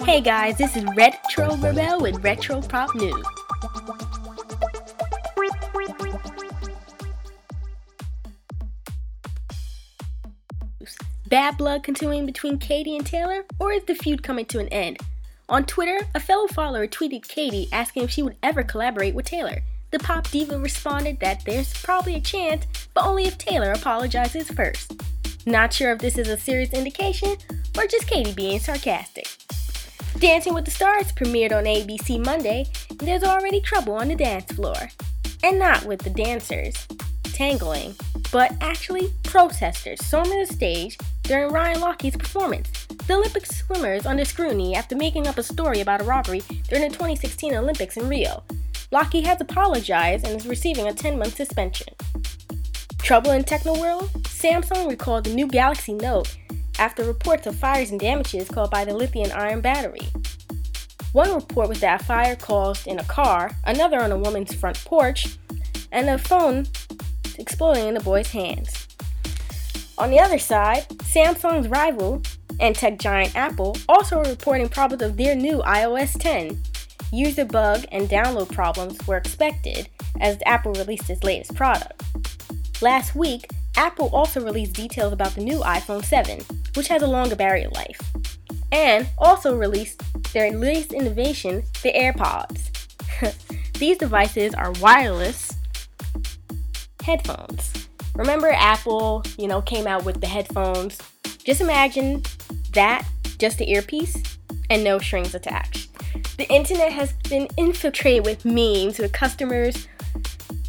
Hey guys, this is Retro Rebel with Retro Pop News. Bad blood continuing between Katy and Taylor, or is the feud coming to an end? On Twitter, a fellow follower tweeted Katy asking if she would ever collaborate with Taylor. The pop diva responded that there's probably a chance, but only if Taylor apologizes first. Not sure if this is a serious indication or just Katy being sarcastic. Dancing with the Stars premiered on ABC Monday, and there's already trouble on the dance floor. And not with the dancers tangling, but actually protesters storming the stage during Ryan Lochte's performance. The Olympic swimmers under scrutiny after making up a story about a robbery during the 2016 Olympics in Rio. Lochte has apologized and is receiving a 10 month suspension. Trouble in Techno World? Samsung recalled the new Galaxy Note after reports of fires and damages caused by the lithium ion battery. One report was that a fire caused in a car, another on a woman's front porch, and a phone exploding in the boy's hands. On the other side, Samsung's rival and tech giant Apple also are reporting problems of their new iOS 10. User bug and download problems were expected as Apple released its latest product. Last week, Apple also released details about the new iPhone 7, which has a longer battery life, and also released their latest innovation, the AirPods. These devices are wireless headphones. Remember Apple, you know, came out with the headphones. Just imagine that, just the earpiece, and no strings attached. The internet has been infiltrated with memes with customers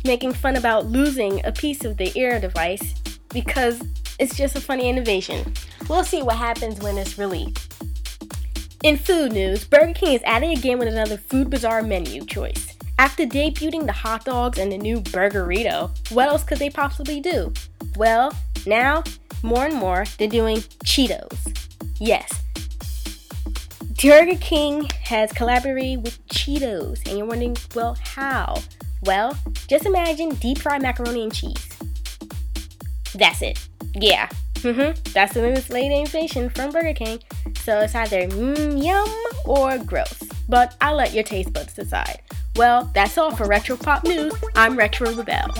making fun about losing a piece of the ear device because it's just a funny innovation. We'll see what happens when it's released. In food news, Burger King is adding again with another Food Bazaar menu choice. After debuting the hot dogs and the new Burgerito, what else could they possibly do? Well, now, more and more, they're doing Cheetos. Yes. Burger King has collaborated with Cheetos, and you're wondering, well, how? Well, just imagine deep fried macaroni and cheese. That's it. Yeah. Mm-hmm. That's the newest late innovation from Burger King. So it's either mmm yum or gross. But I'll let your taste buds decide. Well, that's all for Retro Pop News. I'm Retro Rebel.